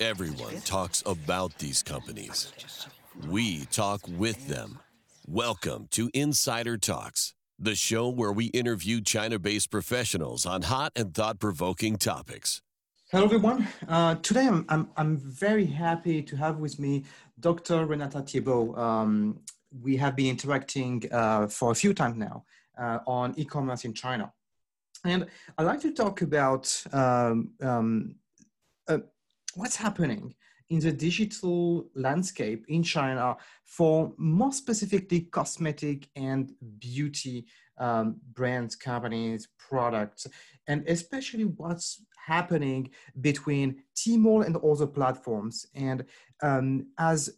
Everyone talks about these companies. We talk with them. Welcome to Insider Talks, the show where we interview China based professionals on hot and thought provoking topics. Hello, everyone. Uh, today I'm, I'm, I'm, very happy to have with me Dr. Renata Thiebaud. Um, we have been interacting uh, for a few times now uh, on e commerce in China. And I'd like to talk about um, um, uh, what's happening in the digital landscape in China for more specifically cosmetic and beauty um, brands, companies, products, and especially what's happening between Tmall and other platforms. And um, as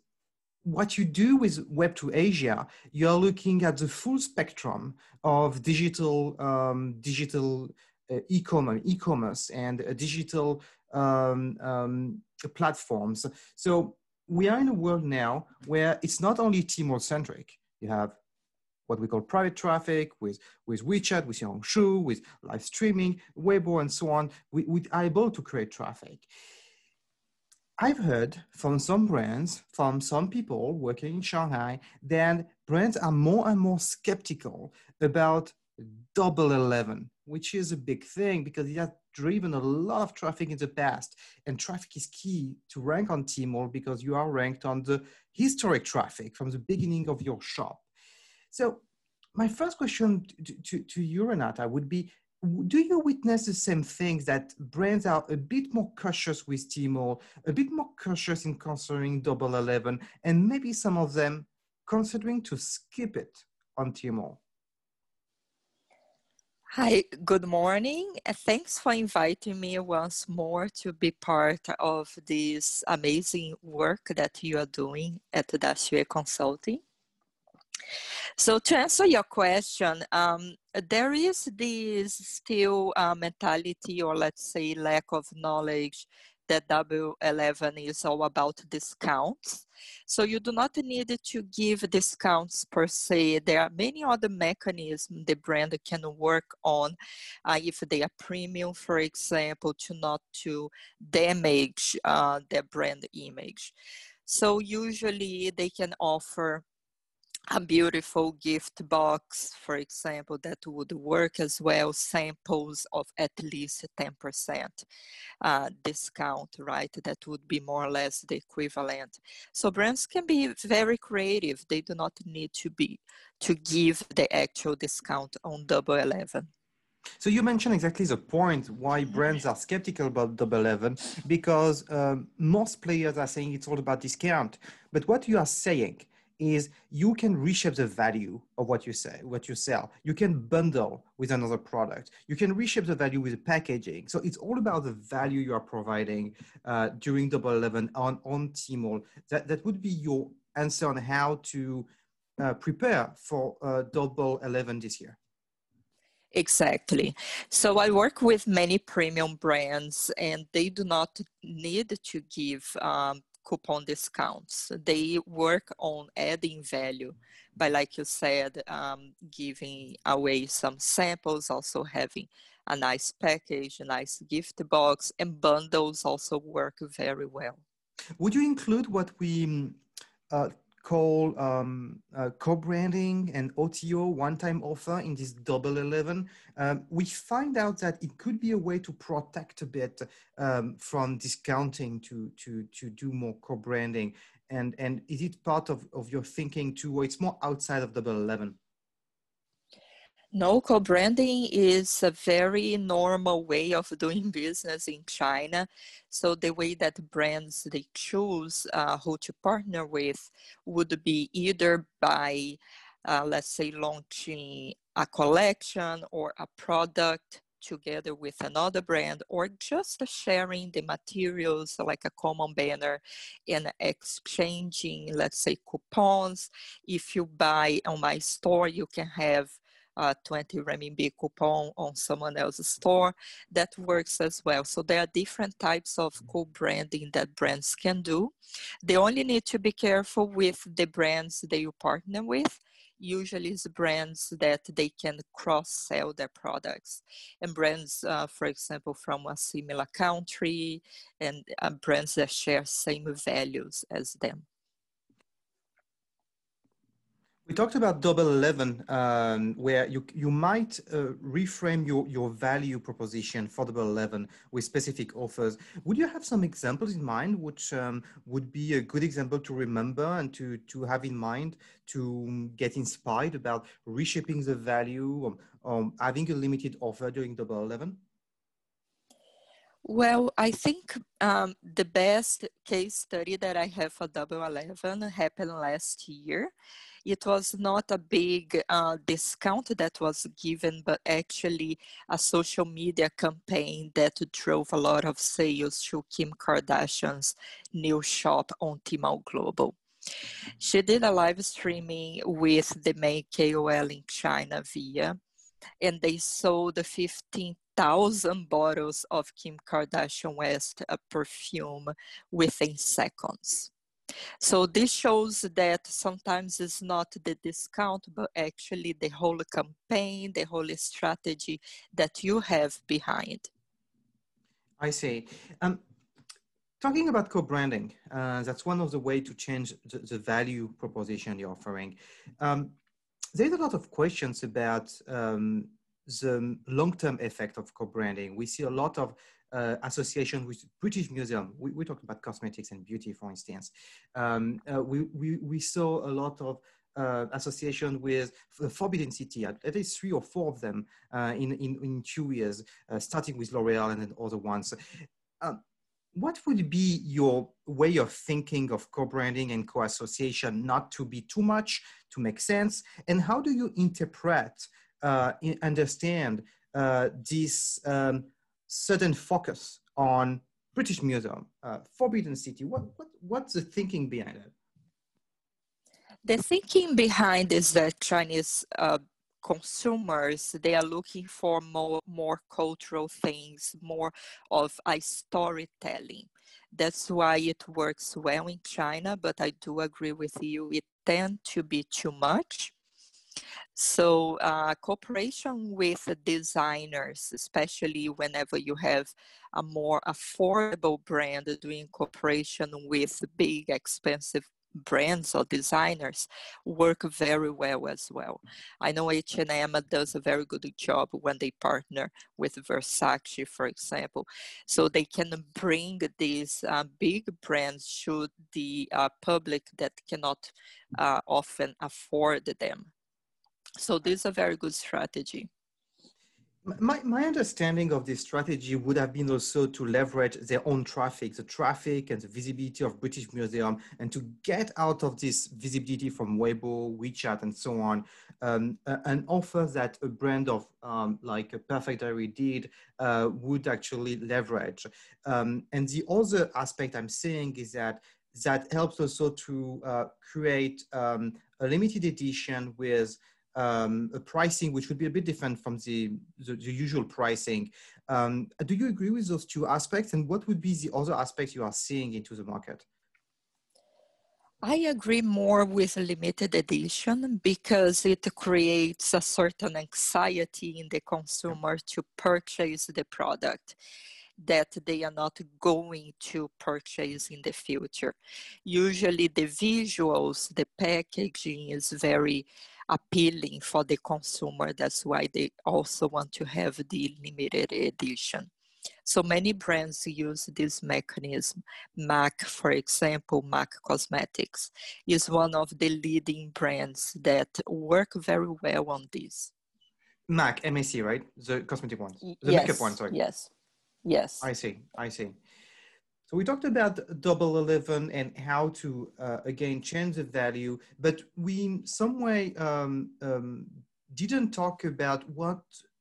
what you do with Web2Asia, you're looking at the full spectrum of digital, um, digital uh, e-commerce, e-commerce and uh, digital um, um, platforms. So we are in a world now where it's not only Tmall centric. You have what we call private traffic with, with WeChat, with Xiaohongshu, with live streaming, Weibo, and so on. We, we are able to create traffic. I've heard from some brands, from some people working in Shanghai, that brands are more and more skeptical about Double Eleven, which is a big thing because it has driven a lot of traffic in the past. And traffic is key to rank on Tmall because you are ranked on the historic traffic from the beginning of your shop. So my first question to, to, to you, Renata, would be, do you witness the same things that brands are a bit more cautious with Tmall, a bit more cautious in considering Double Eleven, and maybe some of them considering to skip it on Tmall? Hi, good morning. Thanks for inviting me once more to be part of this amazing work that you are doing at Daxue Consulting. So to answer your question, um, there is this still uh, mentality or let's say lack of knowledge that W11 is all about discounts. So you do not need to give discounts per se. There are many other mechanisms the brand can work on uh, if they are premium, for example, to not to damage uh, their brand image. So usually they can offer a beautiful gift box, for example, that would work as well, samples of at least 10% uh, discount, right? That would be more or less the equivalent. So brands can be very creative. They do not need to be to give the actual discount on Double Eleven. So you mentioned exactly the point why brands are skeptical about Double Eleven because um, most players are saying it's all about discount. But what you are saying is you can reshape the value of what you say, what you sell. You can bundle with another product. You can reshape the value with packaging. So it's all about the value you are providing uh, during Double Eleven on on Tmall. That that would be your answer on how to uh, prepare for uh, Double Eleven this year. Exactly. So I work with many premium brands, and they do not need to give um, coupon discounts. They work on adding value by, like you said, um, giving away some samples, also having a nice package, a nice gift box, and bundles also work very well. Would you include what we uh, call um, uh, co-branding and OTO one-time offer in this double 11, um, we find out that it could be a way to protect a bit um, from discounting to, to, to do more co-branding. And, and is it part of, of your thinking too, or it's more outside of double 11? No, co-branding is a very normal way of doing business in China. So the way that brands they choose uh, who to partner with would be either by, uh, let's say, launching a collection or a product together with another brand or just sharing the materials like a common banner and exchanging let's say coupons if you buy on my store you can have a 20 renminbi coupon on someone else's store, that works as well. So there are different types of co-branding that brands can do. They only need to be careful with the brands that you partner with usually it's brands that they can cross-sell their products and brands uh, for example from a similar country and uh, brands that share same values as them we talked about Double Eleven, um, where you you might uh, reframe your your value proposition for Double Eleven with specific offers. Would you have some examples in mind, which um, would be a good example to remember and to to have in mind to get inspired about reshaping the value, or, having a limited offer during Double Eleven? Well, I think um, the best case study that I have for Double Eleven happened last year it was not a big uh, discount that was given, but actually a social media campaign that drove a lot of sales to Kim Kardashian's new shop on Tmall Global. She did a live streaming with the main KOL in China Viya, and they sold 15,000 bottles of Kim Kardashian West perfume within seconds. So this shows that sometimes it's not the discount, but actually the whole campaign, the whole strategy that you have behind. I see. Um, talking about co-branding, uh, that's one of the way to change the, the value proposition you're offering. Um, there's a lot of questions about um, the long-term effect of co-branding. We see a lot of uh, association with British Museum. We, we talked about cosmetics and beauty, for instance. Um, uh, we, we, we saw a lot of uh, association with the Forbidden City, at least three or four of them uh, in, in, in two years, uh, starting with L'Oreal and then other ones. Uh, what would be your way of thinking of co-branding and co-association not to be too much, to make sense? And how do you interpret, understand this um, certain focus on British Museum, uh, Forbidden City. What, what, what's the thinking behind it? The thinking behind is that Chinese uh, consumers they are looking for more more cultural things, more of a storytelling. That's why it works well in China. But I do agree with you; it tend to be too much so uh, cooperation with designers, especially whenever you have a more affordable brand doing cooperation with big expensive brands or designers work very well as well. I know H&M does a very good job when they partner with Versace, for example. So they can bring these uh, big brands to the uh, public that cannot uh, often afford them. So this is a very good strategy. My, my understanding of this strategy would have been also to leverage their own traffic, the traffic and the visibility of British Museum, and to get out of this visibility from Weibo, WeChat, and so on, um, an offer that a brand of um, like a Perfect Diary did uh, would actually leverage. Um, and the other aspect I'm seeing is that that helps also to uh, create um, a limited edition with um, a pricing which would be a bit different from the, the, the usual pricing. Um, do you agree with those two aspects? And what would be the other aspects you are seeing into the market? I agree more with limited edition because it creates a certain anxiety in the consumer to purchase the product that they are not going to purchase in the future. Usually the visuals, the packaging is very appealing for the consumer. That's why they also want to have the limited edition. So many brands use this mechanism. MAC, for example, MAC Cosmetics is one of the leading brands that work very well on this. MAC, MAC, right? The cosmetic ones. The yes, makeup ones, sorry. Yes. Yes. I see. I see. So we talked about double eleven and how to uh, again change the value, but we in some way um, um, didn't talk about what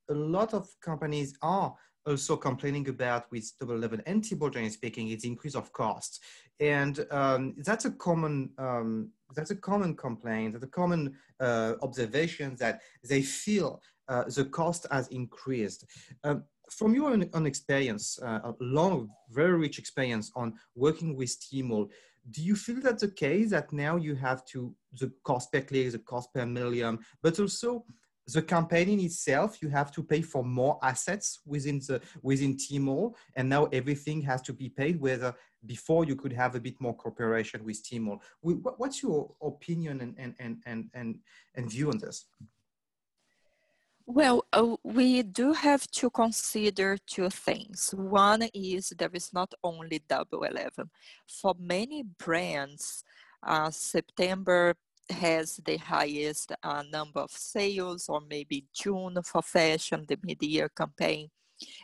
a lot of companies are also complaining about with double eleven and Thibaut speaking is increase of costs, and um, that's a common um, that's a common complaint, that's a common uh, observation that they feel uh, the cost has increased. Um, from your own, own experience, uh, a long, very rich experience on working with Tmall, do you feel that the case that now you have to the cost per click, the cost per million, but also the campaign in itself, you have to pay for more assets within the within Tmall, and now everything has to be paid. Whether before you could have a bit more cooperation with Tmall. What's your opinion and and and and, and view on this? Well, uh, we do have to consider two things. One is there is not only Double Eleven. For many brands, uh, September has the highest uh, number of sales, or maybe June for fashion, the mid-year campaign.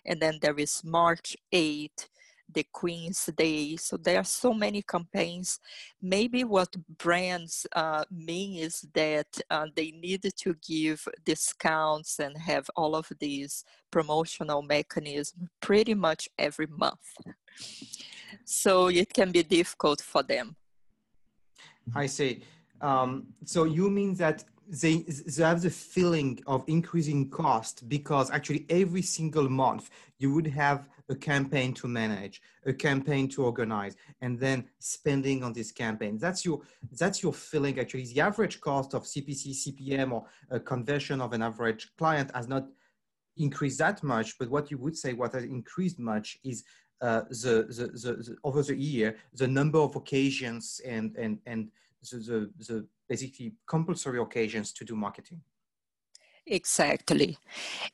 And then there is March 8, the Queen's Day. So there are so many campaigns. Maybe what brands uh, mean is that uh, they need to give discounts and have all of these promotional mechanisms pretty much every month. So it can be difficult for them. I see. Um, so you mean that they, they have the feeling of increasing cost because actually every single month you would have a campaign to manage, a campaign to organize, and then spending on this campaign. That's your that's your feeling actually. The average cost of CPC, CPM, or a conversion of an average client has not increased that much, but what you would say what has increased much is uh, the, the, the, the, over the year the number of occasions and and and the, the, the basically compulsory occasions to do marketing. Exactly.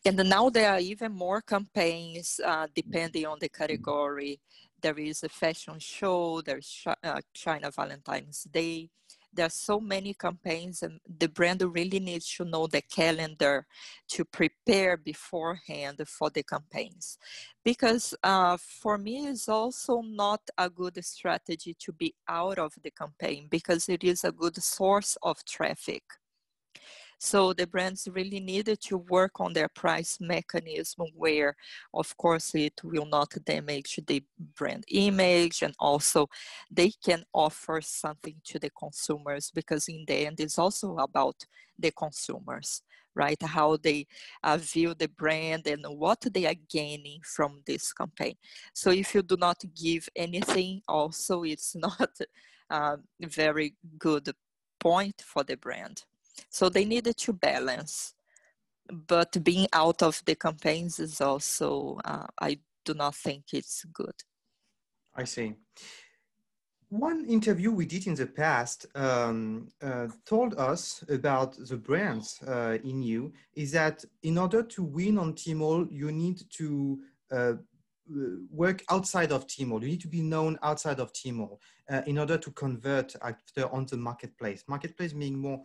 And now there are even more campaigns uh, depending on the category. There is a fashion show, there's uh, China Valentine's Day. There are so many campaigns, and the brand really needs to know the calendar to prepare beforehand for the campaigns. Because uh, for me, it's also not a good strategy to be out of the campaign because it is a good source of traffic. So the brands really needed to work on their price mechanism where, of course, it will not damage the brand image and also they can offer something to the consumers because in the end it's also about the consumers right? How they uh, view the brand and what they are gaining from this campaign. So if you do not give anything, also it's not a very good point for the brand. So they needed to balance. But being out of the campaigns is also, uh, I do not think it's good. I see. One interview we did in the past um, uh, told us about the brands uh, in you is that in order to win on Tmall, you need to uh, work outside of Tmall. You need to be known outside of Tmall uh, in order to convert after on the marketplace. Marketplace being more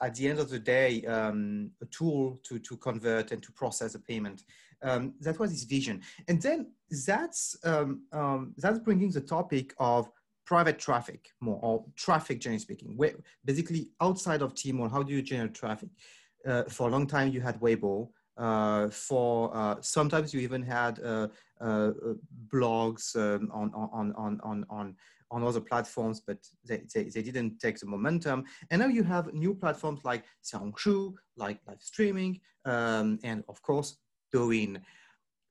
at the end of the day, um, a tool to, to convert and to process a payment. Um, that was his vision. And then that's, um, um, that's bringing the topic of private traffic more, or traffic generally speaking, where basically outside of Tmall, how do you generate traffic? Uh, for a long time, you had Weibo. Uh, for uh, sometimes you even had uh, uh, uh, blogs um, on, on, on, on, on, on other platforms, but they, they, they, didn't take the momentum. And now you have new platforms like Xiaohongshu, like live streaming, um, and of course, Douyin.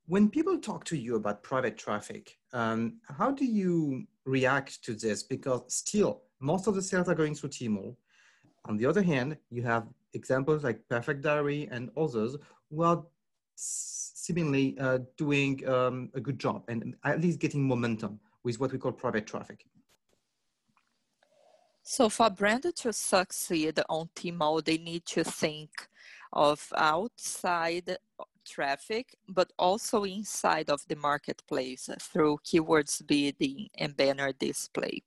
When people talk to you about private traffic, um, how do you react to this? Because still, most of the sales are going through Tmall. On the other hand, you have examples like Perfect Diary and others who are seemingly uh, doing um, a good job and at least getting momentum with what we call private traffic. So for a brand to succeed on Tmall, they need to think of outside traffic, but also inside of the marketplace through keywords bidding and banner display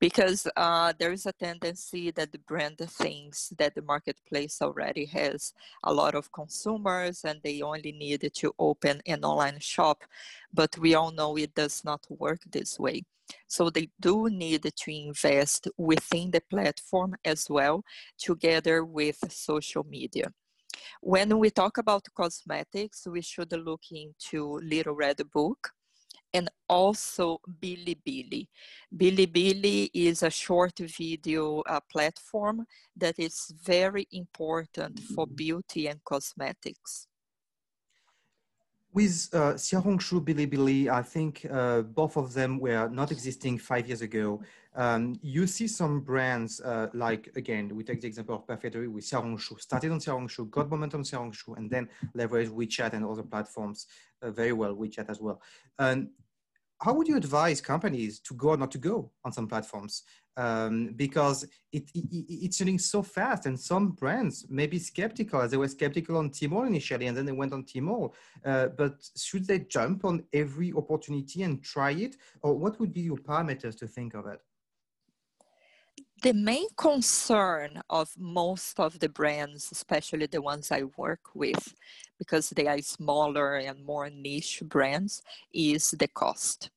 because uh, there is a tendency that the brand thinks that the marketplace already has a lot of consumers and they only need to open an online shop but we all know it does not work this way. So they do need to invest within the platform as well together with social media. When we talk about cosmetics we should look into little red book and also Bilibili. Bilibili is a short video uh, platform that is very important for beauty and cosmetics. With uh, Xiaohongshu, Bilibili, I think uh, both of them were not existing five years ago. Um, you see some brands uh, like, again, we take the example of Perfect Diary with Xiaohongshu, started on Xiaohongshu, got momentum on Xiaohongshu, and then leveraged WeChat and other platforms very well, WeChat as well. And how would you advise companies to go or not to go on some platforms? Um, because it, it, it's changing so fast, and some brands may be skeptical, as they were skeptical on Tmall initially, and then they went on Tmall. Uh, but should they jump on every opportunity and try it, or what would be your parameters to think of it? The main concern of most of the brands, especially the ones I work with, because they are smaller and more niche brands, is the cost.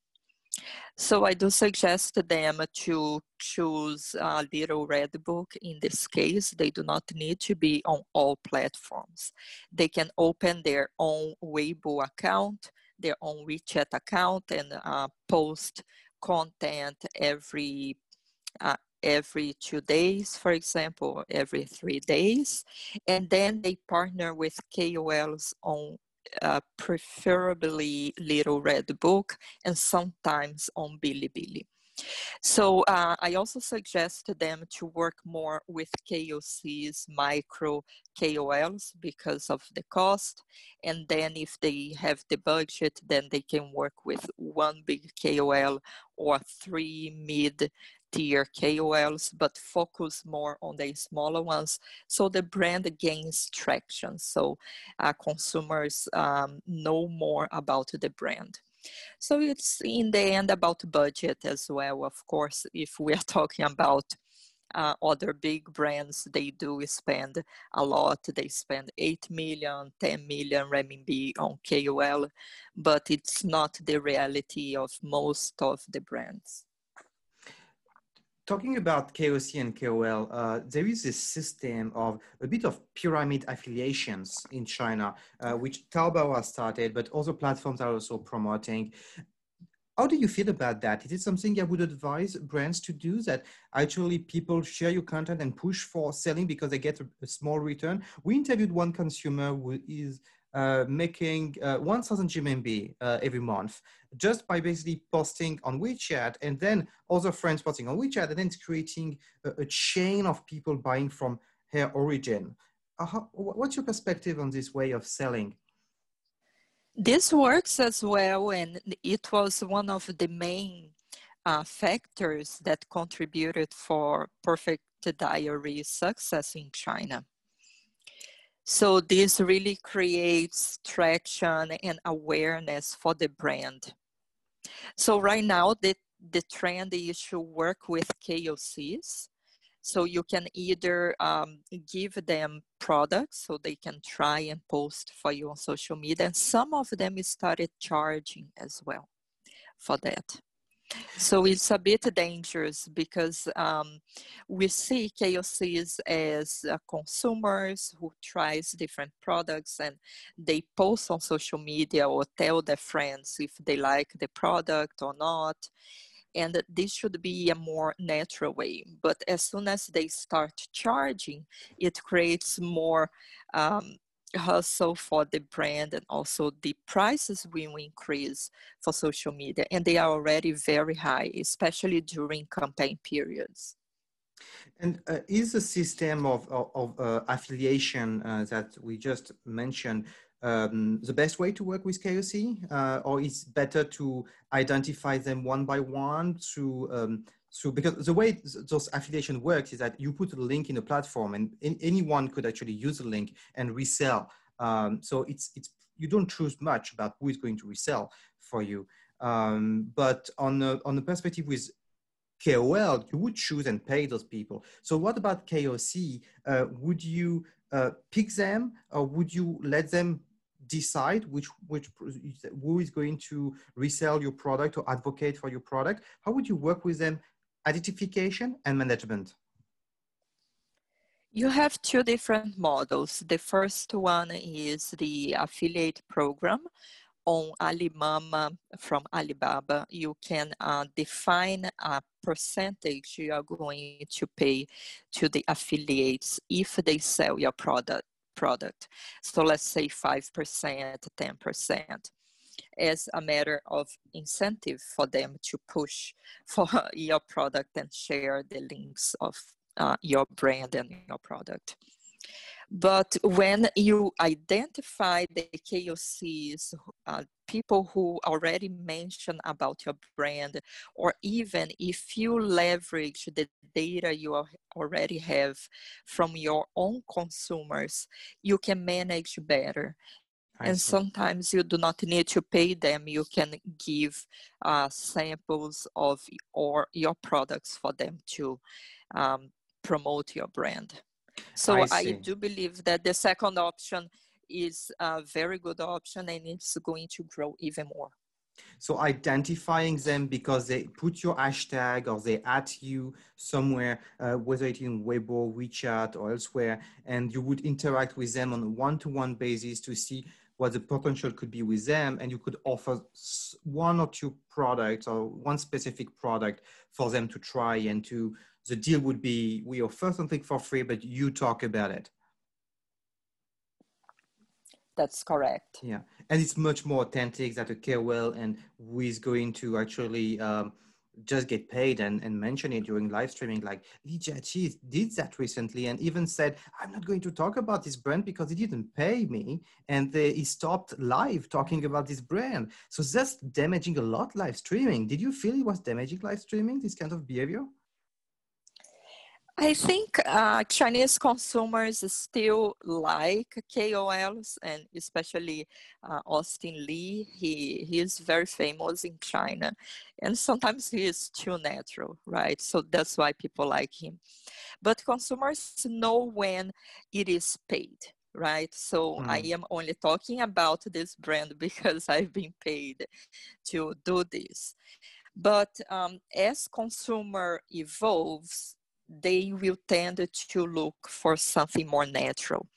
So I do suggest them to choose a little red book. In this case, they do not need to be on all platforms. They can open their own Weibo account, their own WeChat account, and uh, post content every uh, every two days, for example, every three days. And then they partner with KOLs on uh, preferably Little Red Book and sometimes on Bilibili. So uh, I also suggest them to work more with KOCs, micro KOLs because of the cost. And then if they have the budget, then they can work with one big KOL or three mid tier KOLs, but focus more on the smaller ones so the brand gains traction. So uh, consumers um, know more about the brand. So it's in the end about budget as well. Of course, if we are talking about uh, other big brands, they do spend a lot. They spend 8 million, 10 million renminbi on KOL, but it's not the reality of most of the brands talking about KOC and KOL, uh, there is this system of a bit of pyramid affiliations in China, uh, which Taobao has started, but other platforms are also promoting. How do you feel about that? Is it something I would advise brands to do that actually people share your content and push for selling because they get a, a small return? We interviewed one consumer who is uh, making uh, 1000 RMB uh, every month just by basically posting on WeChat and then other friends posting on WeChat and then it's creating a, a chain of people buying from her origin. Uh, how, what's your perspective on this way of selling? This works as well, and it was one of the main uh, factors that contributed for Perfect Diary success in China. So this really creates traction and awareness for the brand. So right now, the, the trend is to work with KOCs. So you can either um, give them products so they can try and post for you on social media. And some of them started charging as well for that. So it's a bit dangerous because um, we see KOCs as uh, consumers who tries different products and they post on social media or tell their friends if they like the product or not. And this should be a more natural way. But as soon as they start charging, it creates more um, hustle for the brand and also the prices will increase for social media and they are already very high especially during campaign periods. And uh, is the system of, of, of uh, affiliation uh, that we just mentioned um, the best way to work with KOC, uh, or is better to identify them one by one through um, so because the way those affiliation works is that you put a link in a platform and in, anyone could actually use the link and resell. Um, so it's, it's, you don't choose much about who is going to resell for you. Um, but on the, on the perspective with KOL, you would choose and pay those people. So what about KOC? Uh, would you uh, pick them or would you let them decide which which who is going to resell your product or advocate for your product how would you work with them identification and management? You have two different models. The first one is the affiliate program, on Alimama from Alibaba, you can uh, define a percentage you are going to pay to the affiliates if they sell your product. Product. So let's say 5%, 10% as a matter of incentive for them to push for your product and share the links of uh, your brand and your product. But when you identify the KOCs, uh, people who already mentioned about your brand, or even if you leverage the data you already have from your own consumers, you can manage better. I and see. sometimes you do not need to pay them. You can give uh, samples of or your products for them to um, promote your brand. So I, I, do believe that the second option is a very good option and it's going to grow even more. So identifying them because they put your hashtag or they at you somewhere, uh, whether it's in Weibo, WeChat, or elsewhere, and you would interact with them on a one-to-one basis to see what the potential could be with them, and you could offer one or two products or one specific product for them to try and to the deal would be we offer something for free, but you talk about it. That's correct. Yeah, and it's much more authentic that a KOL and who is going to actually um, just get paid and, and mention it during live streaming. Like Li Jiaqi did that recently and even said, I'm not going to talk about this brand because he didn't pay me. And they, he stopped live talking about this brand. So that's damaging a lot live streaming. Did you feel it was damaging live streaming, this kind of behavior? I think uh, Chinese consumers still like KOLs and especially uh, Austin Li. He, he is very famous in China and sometimes he is too natural, right? So that's why people like him. But consumers know when it is paid, right? So mm. I am only talking about this brand because I've been paid to do this. But um, as consumer evolves, they will tend to look for something more natural.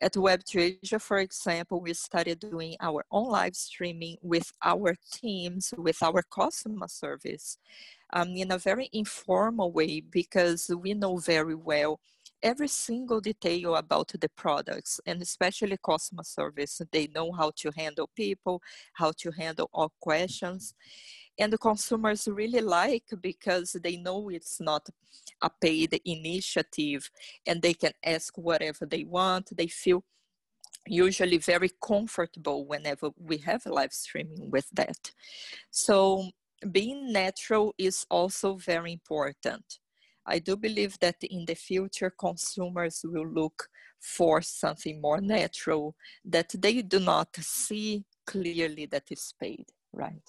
At Web2Asia, for example, we started doing our own live streaming with our teams, with our customer service um, in a very informal way because we know very well every single detail about the products and especially customer service. They know how to handle people, how to handle all questions and the consumers really like because they know it's not a paid initiative and they can ask whatever they want. They feel usually very comfortable whenever we have live streaming with that. So being natural is also very important. I do believe that in the future consumers will look for something more natural that they do not see clearly that is paid right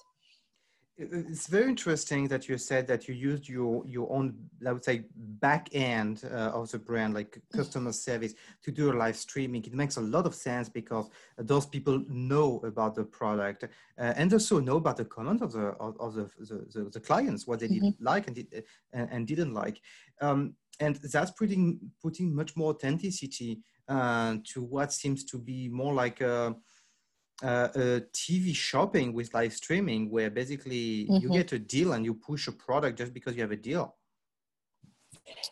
it's very interesting that you said that you used your your own i would say back end uh, of the brand like customer service to do a live streaming. It makes a lot of sense because those people know about the product uh, and also know about the comments of the of, of the, the, the, the, clients what they mm-hmm. did like and, did, and, and didn't like. Um, and that's putting putting much more authenticity uh, to what seems to be more like a uh, TV shopping with live streaming, where basically mm-hmm. you get a deal and you push a product just because you have a deal.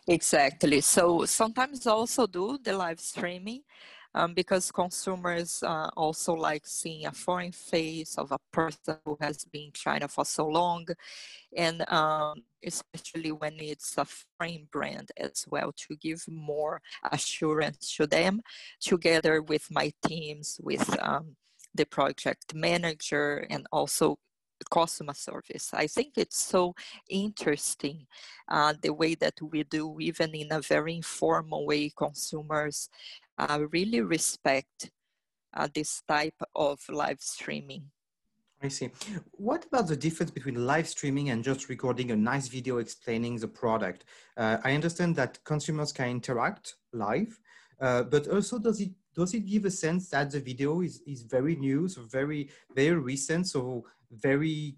Exactly. So sometimes also do the live streaming um, because consumers uh, also like seeing a foreign face of a person who has been in China for so long, and um, especially when it's a foreign brand as well to give more assurance to them together with my teams with um, the project manager and also customer service. I think it's so interesting uh, the way that we do, even in a very informal way, consumers uh, really respect uh, this type of live streaming. I see. What about the difference between live streaming and just recording a nice video explaining the product? Uh, I understand that consumers can interact live, uh, but also does it does it give a sense that the video is, is very new, so very, very recent, so very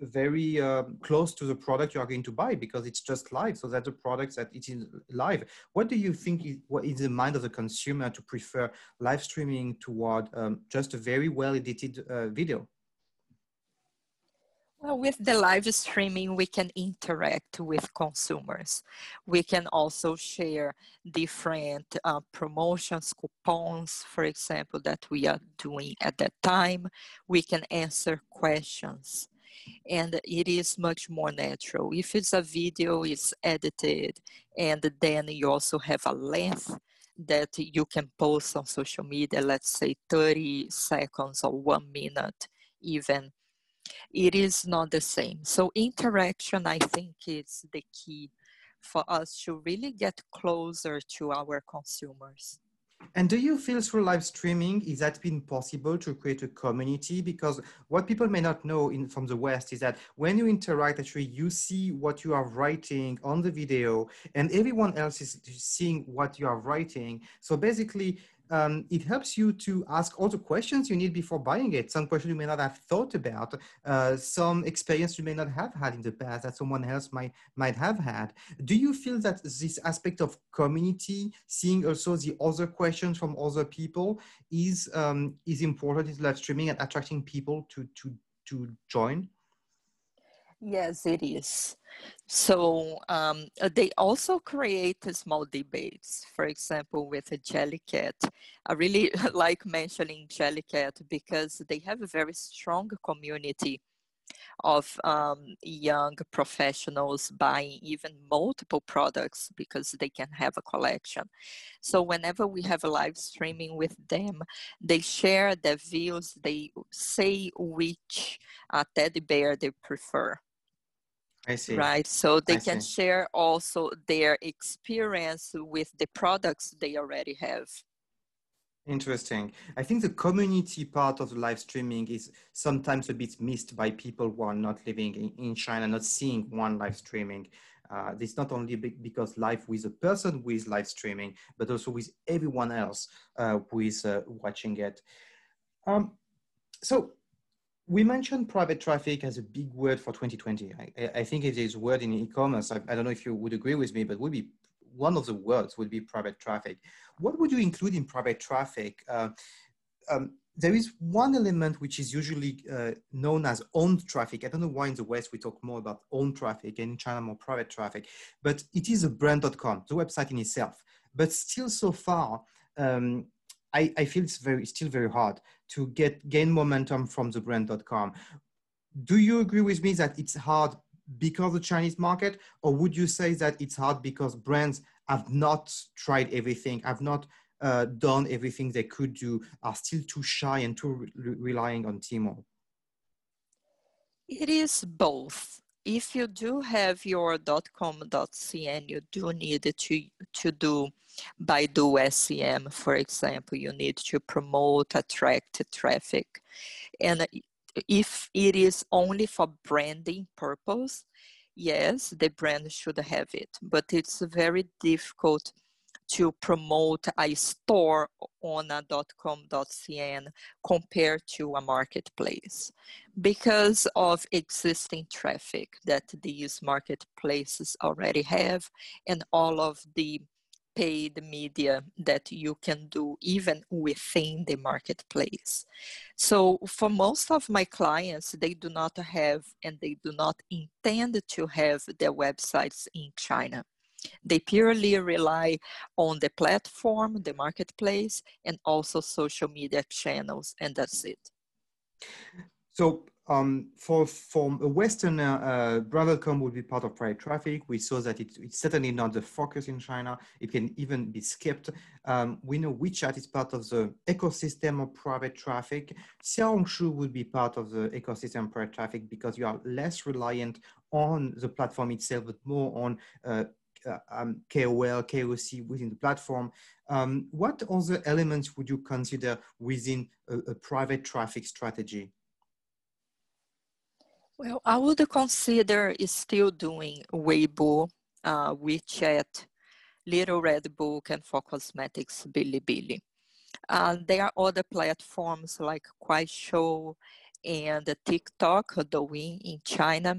very uh, close to the product you are going to buy because it's just live. So that's a product that it is live. What do you think is what is the mind of the consumer to prefer live streaming toward um, just a very well edited uh, video? Well, with the live streaming, we can interact with consumers. We can also share different uh, promotions, coupons, for example, that we are doing at that time. We can answer questions and it is much more natural. If it's a video, it's edited, and then you also have a length that you can post on social media, let's say 30 seconds or one minute even it is not the same. So interaction, I think, is the key for us to really get closer to our consumers. And do you feel through live streaming, is that been possible to create a community? Because what people may not know in, from the West is that when you interact, actually, you see what you are writing on the video, and everyone else is seeing what you are writing. So basically, um, it helps you to ask all the questions you need before buying it. Some questions you may not have thought about, uh, some experience you may not have had in the past that someone else might might have had. Do you feel that this aspect of community, seeing also the other questions from other people, is um, is important in live streaming and attracting people to to to join? Yes, it is. So um, uh, they also create small debates. For example, with Jellycat, I really like mentioning Jellycat because they have a very strong community of um, young professionals buying even multiple products because they can have a collection. So whenever we have a live streaming with them, they share their views. They say which uh, teddy bear they prefer. Right. So they I can see. share also their experience with the products they already have. Interesting. I think the community part of the live streaming is sometimes a bit missed by people who are not living in, in China, not seeing one live streaming. Uh, it's not only because live with a person who is live streaming, but also with everyone else uh, who is uh, watching it. Um, so we mentioned private traffic as a big word for 2020. I, I think it is word in e-commerce. I, I, don't know if you would agree with me, but would be one of the words would be private traffic. What would you include in private traffic? Uh, um, there is one element which is usually uh, known as owned traffic. I don't know why in the West we talk more about owned traffic and in China more private traffic, but it is a brand.com, the website in itself. But still so far, um, I, I feel it's very still very hard to get gain momentum from the brand.com. Do you agree with me that it's hard because the Chinese market, or would you say that it's hard because brands have not tried everything, have not uh, done everything they could do, are still too shy and too re relying on Tmall? It is both. If you do have your .com.cn, you do need to, to do Baidu SEM, for example, you need to promote, attract traffic. And if it is only for branding purpose, yes, the brand should have it, but it's very difficult to promote a store on a .com.cn compared to a marketplace because of existing traffic that these marketplaces already have and all of the paid media that you can do even within the marketplace. So for most of my clients, they do not have and they do not intend to have their websites in China. They purely rely on the platform, the marketplace, and also social media channels, and that's it. So um, for from a Western uh, Brand.com would be part of private traffic. We saw that it, it's certainly not the focus in China. It can even be skipped. Um, we know WeChat is part of the ecosystem of private traffic. Xiaohongshu would be part of the ecosystem of private traffic because you are less reliant on the platform itself, but more on uh, uh, um, KOL, KOC within the platform. Um, what other elements would you consider within a, a private traffic strategy? Well, I would consider still doing Weibo, uh, WeChat, Little Red Book, and for cosmetics, Bilibili. Uh, there are other platforms like Kuaishou and TikTok, Douyin in China.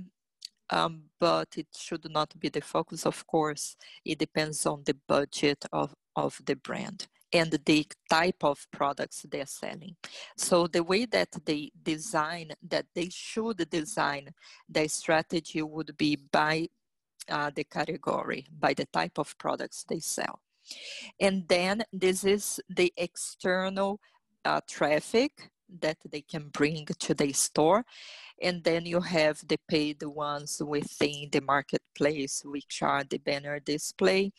Um, but it should not be the focus, of course. It depends on the budget of, of the brand and the type of products they're selling. So the way that they design, that they should design the strategy would be by uh, the category, by the type of products they sell. And then this is the external uh, traffic that they can bring to the store. And then you have the paid ones within the marketplace, which are the banner display,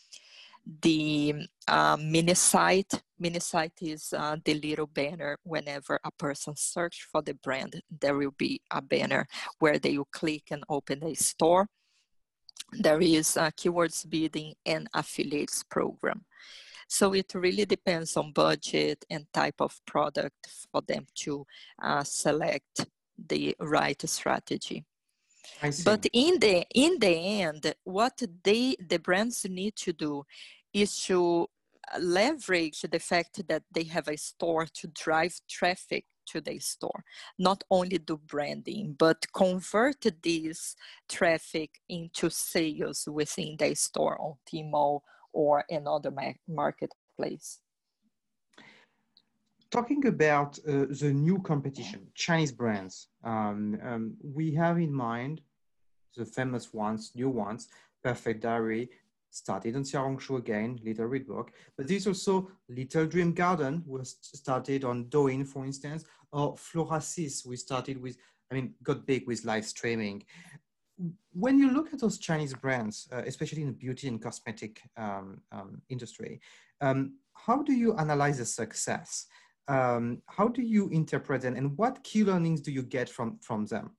the uh, mini site. Mini site is uh, the little banner whenever a person search for the brand, there will be a banner where they will click and open the store. There is a keywords bidding and affiliates program. So it really depends on budget and type of product for them to uh, select the right strategy. But in the in the end, what they the brands need to do is to leverage the fact that they have a store to drive traffic to the store. Not only do branding, but convert this traffic into sales within the store on Tmall or another marketplace. Talking about uh, the new competition, Chinese brands, um, um, we have in mind the famous ones, new ones, Perfect Diary, started on Xiaohongshu again, Little Red Book, but there's also Little Dream Garden, was started on Douyin, for instance, or Florasis, we started with, I mean, got big with live streaming when you look at those Chinese brands, uh, especially in the beauty and cosmetic um, um, industry, um, how do you analyze the success? Um, how do you interpret them, and what key learnings do you get from from them?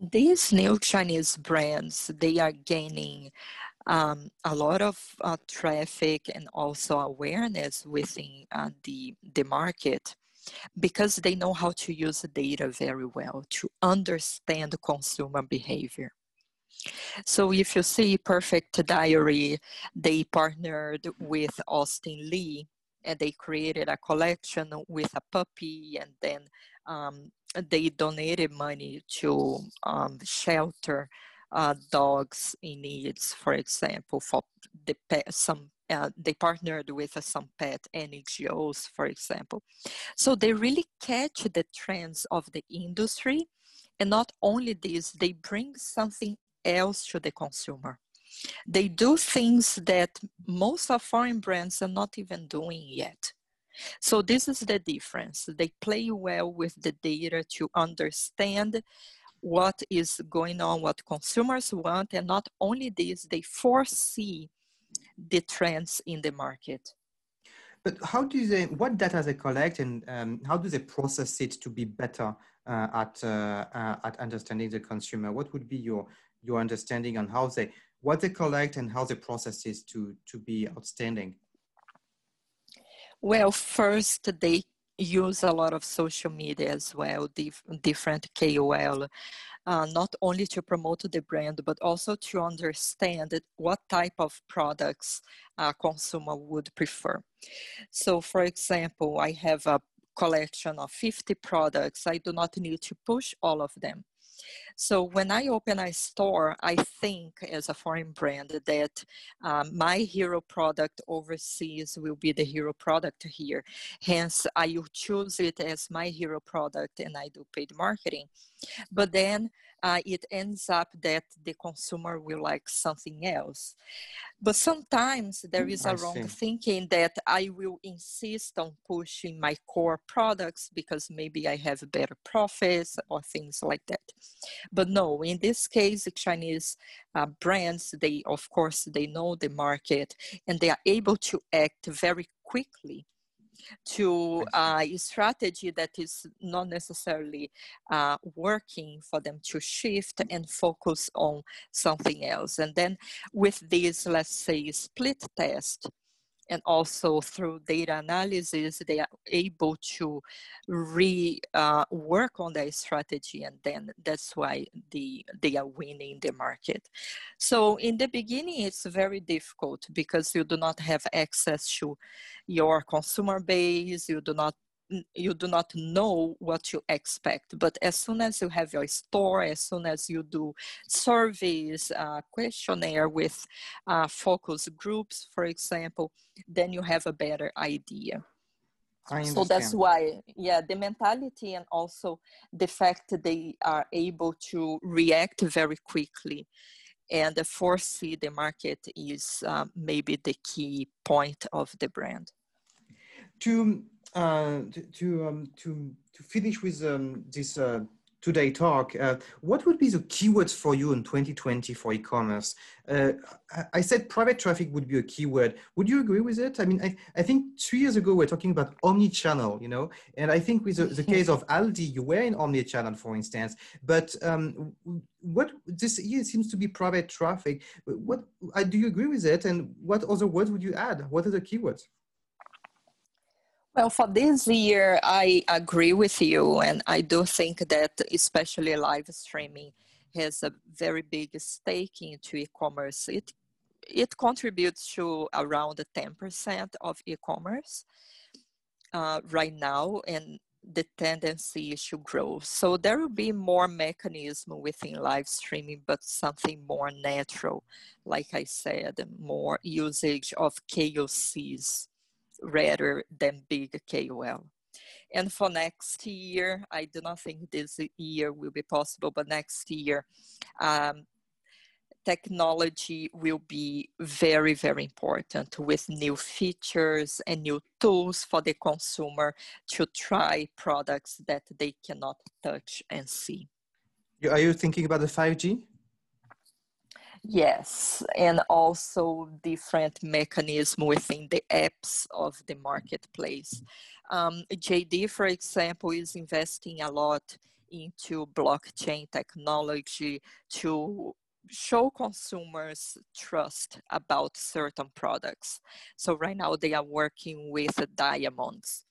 These new Chinese brands, they are gaining um, a lot of uh, traffic and also awareness within uh, the the market because they know how to use the data very well to understand consumer behavior. So if you see Perfect Diary, they partnered with Austin Li and they created a collection with a puppy and then um, they donated money to um, shelter uh, dogs in needs, for example, for the pet, some uh, they partnered with uh, some pet NGOs, for example. So they really catch the trends of the industry. And not only this, they bring something else to the consumer. They do things that most of foreign brands are not even doing yet. So this is the difference. They play well with the data to understand what is going on, what consumers want, and not only this, they foresee the trends in the market. But how do they, what data they collect and um, how do they process it to be better uh, at, uh, uh, at understanding the consumer? What would be your, your understanding on how they, what they collect and how they process it to, to be outstanding? Well, first they use a lot of social media as well, dif- different KOL uh, not only to promote the brand, but also to understand what type of products a consumer would prefer. So, for example, I have a collection of 50 products. I do not need to push all of them. So when I open a store, I think as a foreign brand that um, my hero product overseas will be the hero product here. Hence, I will choose it as my hero product and I do paid marketing. But then uh, it ends up that the consumer will like something else. But sometimes there is a I wrong see. thinking that I will insist on pushing my core products because maybe I have better profits or things like that. But no, in this case, the Chinese uh, brands, they of course they know the market and they are able to act very quickly to uh, a strategy that is not necessarily uh, working for them to shift and focus on something else. And then with this, let's say, split test, and also through data analysis, they are able to re uh, work on their strategy, and then that's why the, they are winning the market. So in the beginning, it's very difficult because you do not have access to your consumer base, you do not you do not know what you expect but as soon as you have your store as soon as you do surveys uh, questionnaire with uh, focus groups for example then you have a better idea. So that's why yeah the mentality and also the fact that they are able to react very quickly and foresee the market is uh, maybe the key point of the brand. To uh, to to, um, to to finish with um, this uh, today talk, uh, what would be the keywords for you in 2020 for e-commerce? Uh, I said private traffic would be a keyword. Would you agree with it? I mean, I, I think two years ago we are talking about omni-channel, you know, and I think with the, the case of Aldi, you were in omni-channel, for instance. But um, what this year seems to be private traffic. What uh, do you agree with it? And what other words would you add? What are the keywords? Well, for this year, I agree with you. And I do think that, especially live streaming, has a very big stake into e commerce. It, it contributes to around 10% of e commerce uh, right now. And the tendency is to grow. So there will be more mechanism within live streaming, but something more natural. Like I said, more usage of KOCs rather than big KOL. And for next year, I do not think this year will be possible, but next year, um, technology will be very, very important with new features and new tools for the consumer to try products that they cannot touch and see. Are you thinking about the 5G? Yes, and also different mechanism within the apps of the marketplace. Um, JD, for example, is investing a lot into blockchain technology to show consumers trust about certain products. So right now they are working with diamonds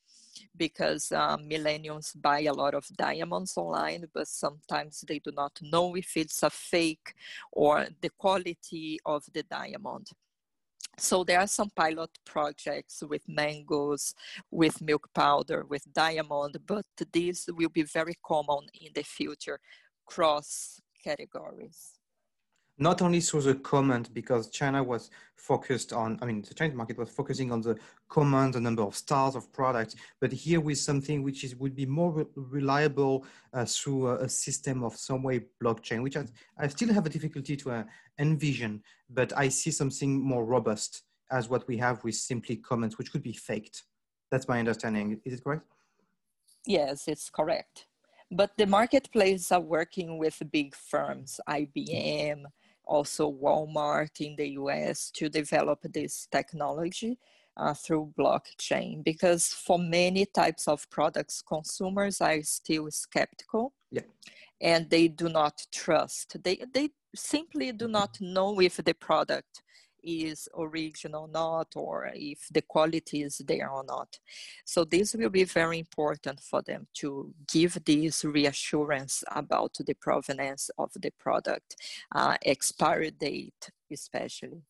because um, millennials buy a lot of diamonds online, but sometimes they do not know if it's a fake or the quality of the diamond. So there are some pilot projects with mangoes, with milk powder, with diamond, but these will be very common in the future cross categories not only through the comment because China was focused on, I mean, the Chinese market was focusing on the comment, the number of stars of products, but here with something which is would be more re reliable uh, through a, a, system of some way blockchain, which I, I still have a difficulty to uh, envision, but I see something more robust as what we have with simply comments, which could be faked. That's my understanding. Is it correct? Yes, it's correct. But the marketplaces are working with big firms, IBM, also Walmart in the US to develop this technology uh, through blockchain because for many types of products, consumers are still skeptical yeah. and they do not trust. They, they simply do not know if the product is original or not, or if the quality is there or not. So this will be very important for them to give this reassurance about the provenance of the product, uh, expiry date especially.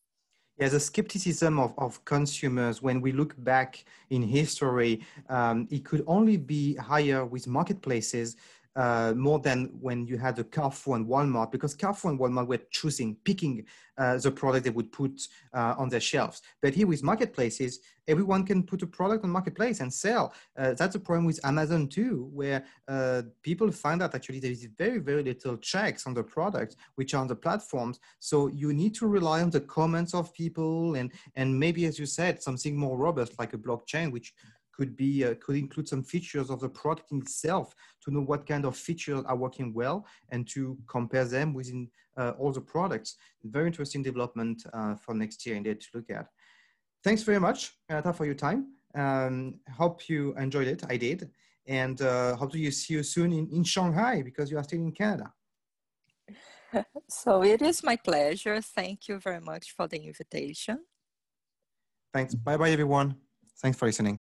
Yeah, the skepticism of, of consumers, when we look back in history, um, it could only be higher with marketplaces uh, more than when you had the Carrefour and Walmart, because Carrefour and Walmart were choosing, picking uh, the product they would put uh, on their shelves. But here with marketplaces, everyone can put a product on marketplace and sell. Uh, that's a problem with Amazon too, where uh, people find out actually there is very, very little checks on the product, which are on the platforms. So you need to rely on the comments of people and, and maybe, as you said, something more robust like a blockchain, which could be uh, could include some features of the product itself to know what kind of features are working well and to compare them within uh, all the products. Very interesting development uh, for next year indeed to look at. Thanks very much, Renata, for your time. Um, hope you enjoyed it. I did. And uh, hope to see you soon in, in Shanghai because you are still in Canada. So it is my pleasure. Thank you very much for the invitation. Thanks. Bye bye, everyone. Thanks for listening.